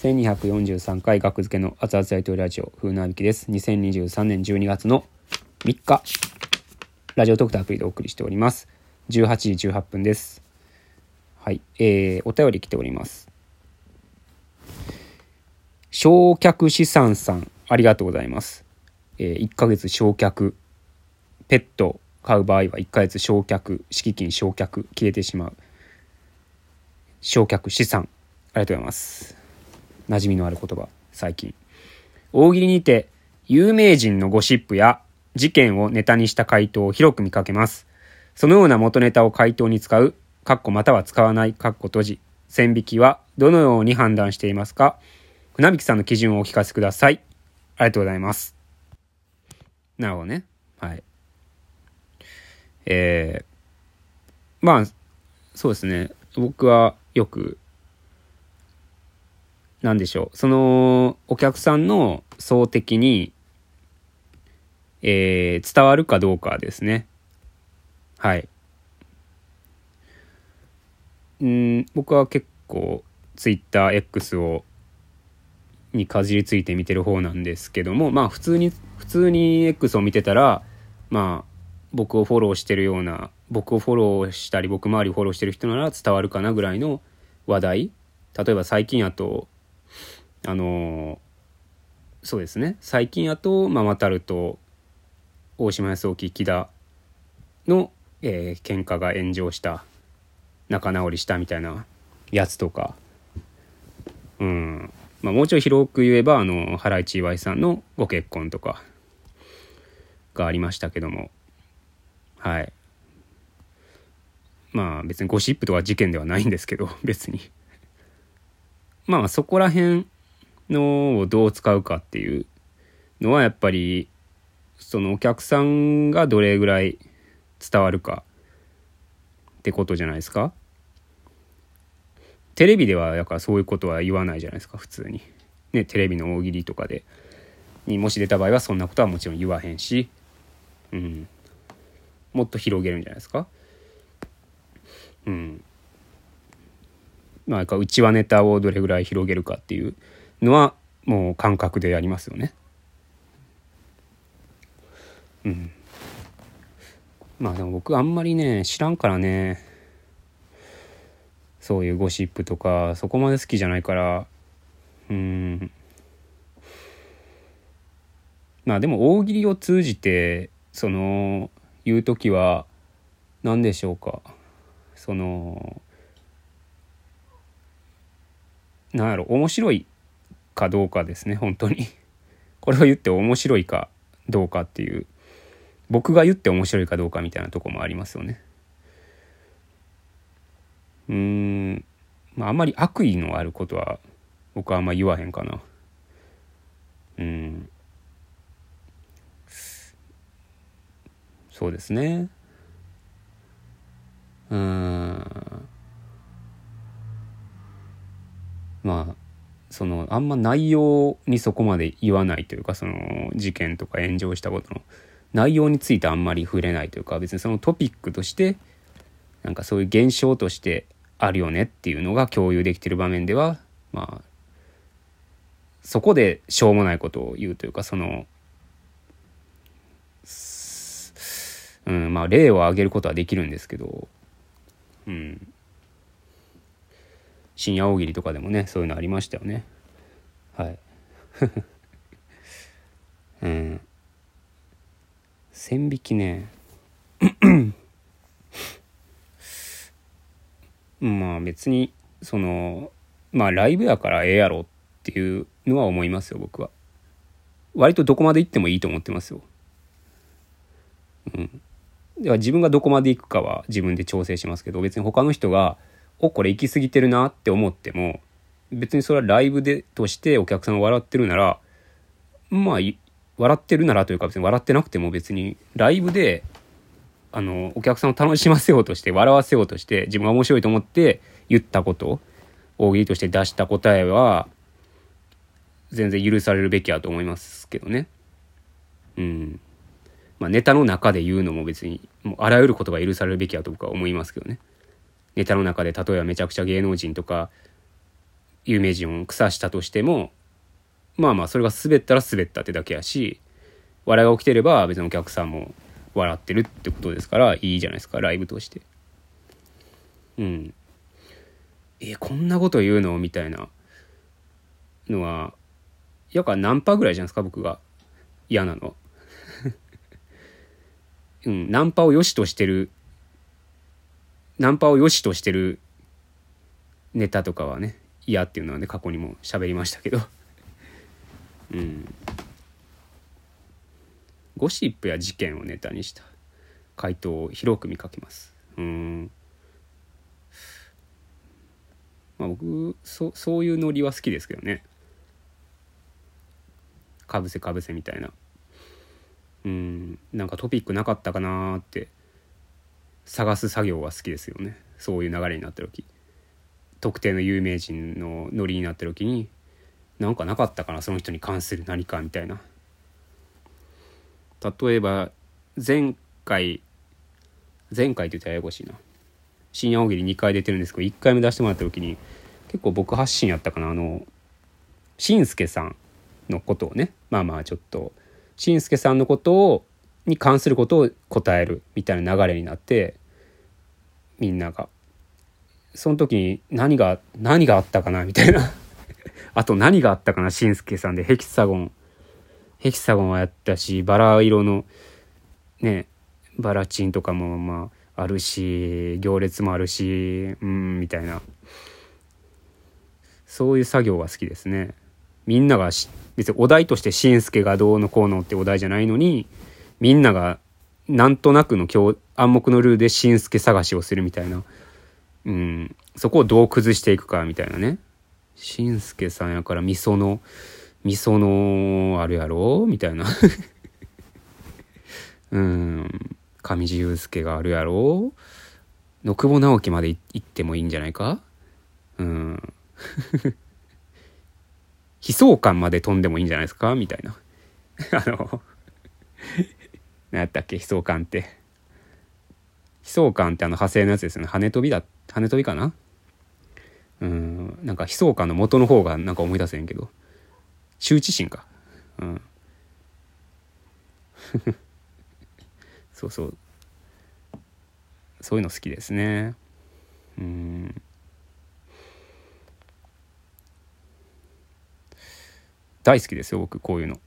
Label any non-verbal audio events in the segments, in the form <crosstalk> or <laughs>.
1243回学付けの熱々大統領ラジオ風なびきです。2023年12月の3日ラジオトークとアプリでお送りしております。18時18分です。はいえー、お便り来ております。焼却資産さんありがとうございます。えー、1ヶ月焼却。ペット買う場合は1ヶ月焼却敷金焼却消えてしまう。焼却資産ありがとうございます。馴染みのある言葉最近。大喜利にて有名人のゴシップや事件をネタにした回答を広く見かけます。そのような元ネタを回答に使うカッコまたは使わないカッコ閉じ。線引きはどのように判断していますか？船引さんの基準をお聞かせください。ありがとうございます。なるほどね。はい。えー、まあそうですね。僕はよくなんでしょう、その、お客さんの層的に、えー、伝わるかどうかですね。はい。うん、僕は結構、TwitterX を、にかじりついて見てる方なんですけども、まあ普通に、普通に X を見てたら、まあ、僕をフォローしてるような、僕をフォローしたり、僕周りをフォローしてる人なら伝わるかなぐらいの話題。例えば最近やと、あのそうですね。最近やとママタルと大島康沖木田の、えー、喧嘩が炎上した仲直りしたみたいなやつとか。うん。まあもうちょい広く言えばあのハライチ岩井さんのご結婚とかがありましたけども。はい。まあ別にゴシップとか事件ではないんですけど別に。まあそこら辺のをどう使うかっていうのはやっぱりそのお客さんがどれぐらい伝わるかってことじゃないですか。テレビではだからそういうことは言わないじゃないですか普通に。ねテレビの大喜利とかで。にもし出た場合はそんなことはもちろん言わへんし。うん。もっと広げるんじゃないですか。うん。まあうちわネタをどれぐらい広げるかっていうのはもう感覚でやりますよね。うん。まあでも僕あんまりね知らんからねそういうゴシップとかそこまで好きじゃないからうんまあでも大喜利を通じてその言う時は何でしょうかそのなんやろ面白いかどうかですね本当に。<laughs> これを言って面白いかどうかっていう。僕が言って面白いかどうかみたいなとこもありますよね。うーん。まああんまり悪意のあることは僕はあんま言わへんかな。うん。そうですね。うん。まあそのあんま内容にそこまで言わないというかその事件とか炎上したことの内容についてあんまり触れないというか別にそのトピックとしてなんかそういう現象としてあるよねっていうのが共有できてる場面ではまあそこでしょうもないことを言うというかそのうんまあ例を挙げることはできるんですけどうん。深夜大喜利とかでもねそういうのありましたよね。はい。<laughs> うん。線引きね。<coughs> まあ別にそのまあライブやからええやろっていうのは思いますよ僕は。割とどこまで行ってもいいと思ってますよ。うん。では自分がどこまで行くかは自分で調整しますけど別に他の人がおこれ行き過ぎてるなって思っても別にそれはライブでとしてお客さんが笑ってるならまあ笑ってるならというか別に笑ってなくても別にライブであのお客さんを楽しませようとして笑わせようとして自分が面白いと思って言ったこと大喜利として出した答えは全然許されるべきやと思いますけどね。うん。まあネタの中で言うのも別にもうあらゆることが許されるべきやと僕は思いますけどね。ネタの中で例えばめちゃくちゃ芸能人とか有名人を腐したとしてもまあまあそれが滑ったら滑ったってだけやし笑いが起きてれば別にお客さんも笑ってるってことですからいいじゃないですかライブとして。うん。えこんなこと言うの？みたいなのはやか何パーぐらいじゃないですか僕が。嫌なの。<laughs> うんナンパを良しとしてるナンパを良しとしてるネタとかはね嫌っていうのはね過去にも喋りましたけど。<laughs> うん。ゴシップや事件をネタにした。回答を広く見かけます。うん。まあ僕そそういうノリは好きですけどね。かぶせかぶせみたいな。うん。なんかトピックなかったかなーって探す作業は好きですよね。そういう流れになった時。特定の有名人のノリになった時になんかなかったかなその人に関する何かみたいな。例えば前回前回って言ったらややこしいな。深夜大喜利2回出てるんですけど1回目出してもらった時に結構僕発信やったかなあのしんすけさんのことをね。まあまあちょっとしんすけさんのことをに関することを答えるみたいな流れになってみんなが。その時に何が何があったかな？みたいな。<laughs> あと何があったかな？しんすけさんで。ヘキサゴン。ヘキサゴンはやったしバラ色のねバラチンとかもまああるし行列もあるしうんみたいな。そういう作業が好きですね。みんなが別にお題としてしんすけがどうのこうのってお題じゃないのにみんながなんとなくの今日暗黙のルールでしんすけ探しをするみたいな。うん。そこをどう崩していくかみたいなね。しんすけさんやから味噌の味噌のあるやろみたいな。<laughs> うん。上地雄介があるやろの久保直樹まで行ってもいいんじゃないか？うん。<laughs> 悲壮感まで飛んでもいいんじゃないですか？みたいな。<laughs> あの何やったっけ？悲壮感って。悲壮感ってあの派生のやつですよね。羽飛びだ羽飛びかな？うん。なんか悲壮感の元の方がなんか思い出せんけど。羞恥心か。うん。<laughs> そうそう。そういうの好きですね。うん。大好きですよ僕こういうの。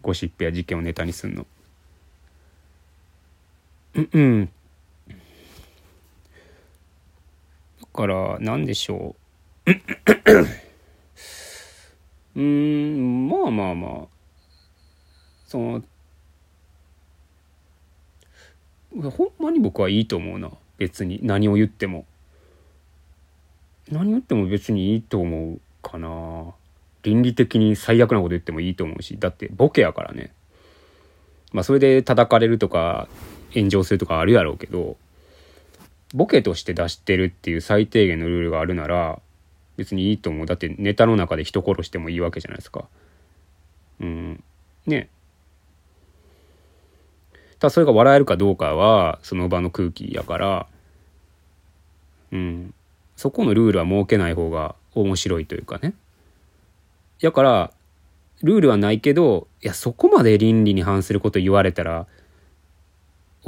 ゴシップや事件をネタにすんの。うんだから何でしょう。<coughs> うんまあまあまあ。そのほんまに僕はいいと思うな。別に。何を言っても。何言っても別にいいと思うかな。倫理的に最悪なこと言ってもいいと思うし。だってボケやからね。まあそれで叩かれるとか炎上するとかあるやろうけどボケとして出してるっていう最低限のルールがあるなら別にいいと思う。だってネタの中で人殺してもいいわけじゃないですか。うん。ね。ただそれが笑えるかどうかはその場の空気やからうん。そこのルールは設けない方が面白いというかね。やからルールはないけどいやそこまで倫理に反すること言われたら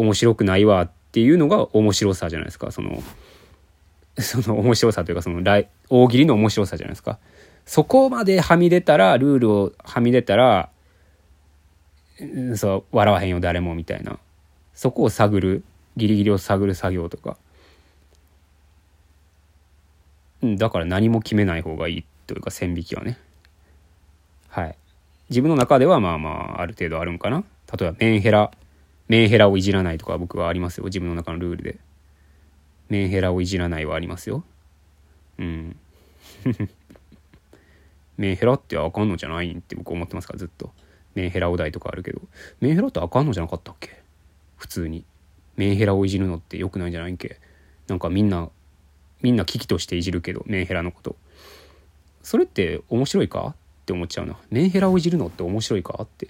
面白くないわっていうのが面白さじゃないですか。そのその面白さというかその大喜利の面白さじゃないですか。そこまではみ出たらルールをはみ出たらそう笑わへんよ誰もみたいな。そこを探るギリギリを探る作業とか。だから何も決めない方がいいというか線引きはね。はい。自分の中ではまあまあある程度あるんかな。例えばメンヘラメンヘラをいじらないとか僕はありますよ。自分の中のルールで。メンヘラをいじらないはありますよ。うん。<laughs> メンヘラってあかんのじゃないんって僕思ってますからずっと。メンヘラお題とかあるけど。メンヘラってあかんのじゃなかったっけ？普通に。メンヘラをいじるのって良くないんじゃないんけ？なんかみんなみんな危機としていじるけどメンヘラのこと。それって面白いか？って思っちゃうな。メンヘラをいじるのって面白いか？って。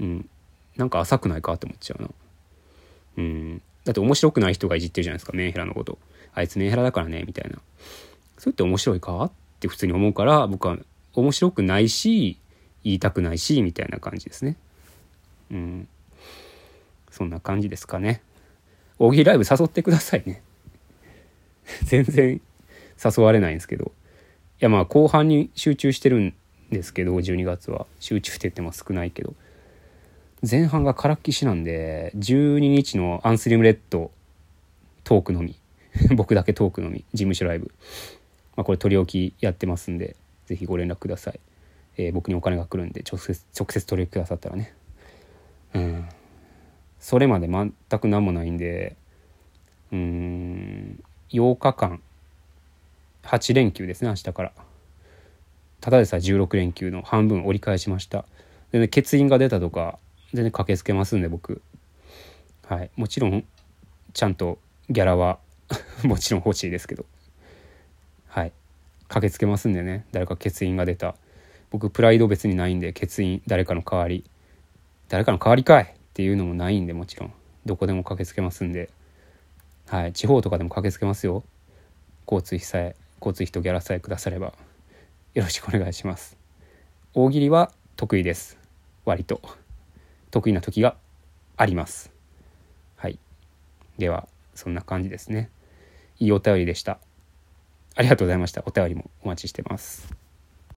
うん。なんか浅くないかって思っちゃうな。うん。だって面白くない人がいじってるじゃないですかメンヘラのこと。あいつメンヘラだからねみたいな。それって面白いかって普通に思うから僕は面白くないし言いたくないしみたいな感じですね。うん。そんな感じですかね。大喜利ライブ誘ってくださいね。<laughs> 全然誘われないんですけど。いやまあ後半に集中してるんですけど12月は。集中って言っても少ないけど。前半がからっきしなんで12日のアンスリムレッドトークのみ。<laughs> 僕だけトークのみ。事務所ライブ、まあ、これ取り置きやってますんで是非ご連絡ください、えー、僕にお金が来るんで直接直接取り置きくださったらね。うん。それまで全く何もないんでうん8日間8連休ですね明日から。ただでさえ16連休の半分折り返しました。でね欠員が出たとか全然駆けつけますんで僕。はい。もちろんちゃんとギャラは <laughs> もちろん欲しいですけど。はい。駆けつけますんでね。誰か欠員が出た。僕プライド別にないんで欠員誰かの代わり。誰かの代わりかい！っていうのもないんでもちろん。どこでも駆けつけますんで。はい。地方とかでも駆けつけますよ。交通費さえ交通費とギャラさえくだされば。よろしくお願いします。大喜利は得意です。割と。得意な時があります。はい。ではそんな感じですね。いいお便りでした。ありがとうございました。お便りもお待ちしてます。